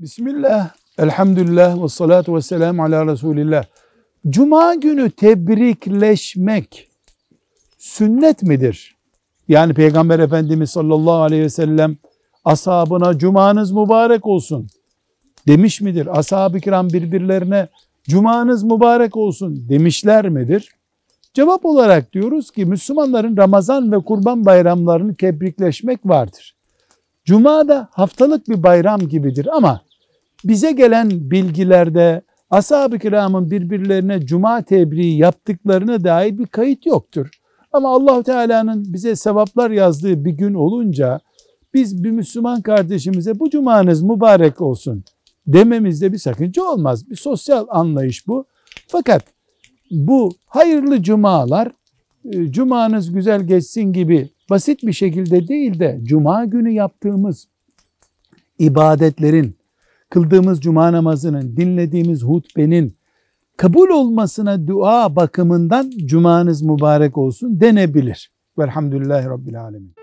Bismillah, elhamdülillah ve salatu ve selamu ala Resulillah. Cuma günü tebrikleşmek sünnet midir? Yani Peygamber Efendimiz sallallahu aleyhi ve sellem ashabına cumanız mübarek olsun demiş midir? Ashab-ı kiram birbirlerine cumanız mübarek olsun demişler midir? Cevap olarak diyoruz ki Müslümanların Ramazan ve Kurban bayramlarını tebrikleşmek vardır. Cuma da haftalık bir bayram gibidir ama bize gelen bilgilerde ashab-ı kiramın birbirlerine cuma tebriği yaptıklarına dair bir kayıt yoktur. Ama Allahu Teala'nın bize sevaplar yazdığı bir gün olunca biz bir Müslüman kardeşimize bu cumanız mübarek olsun dememizde bir sakınca olmaz. Bir sosyal anlayış bu. Fakat bu hayırlı cumalar e, cumanız güzel geçsin gibi basit bir şekilde değil de cuma günü yaptığımız ibadetlerin, kıldığımız cuma namazının, dinlediğimiz hutbenin kabul olmasına dua bakımından cumanız mübarek olsun denebilir. Velhamdülillahi Rabbil Alemin.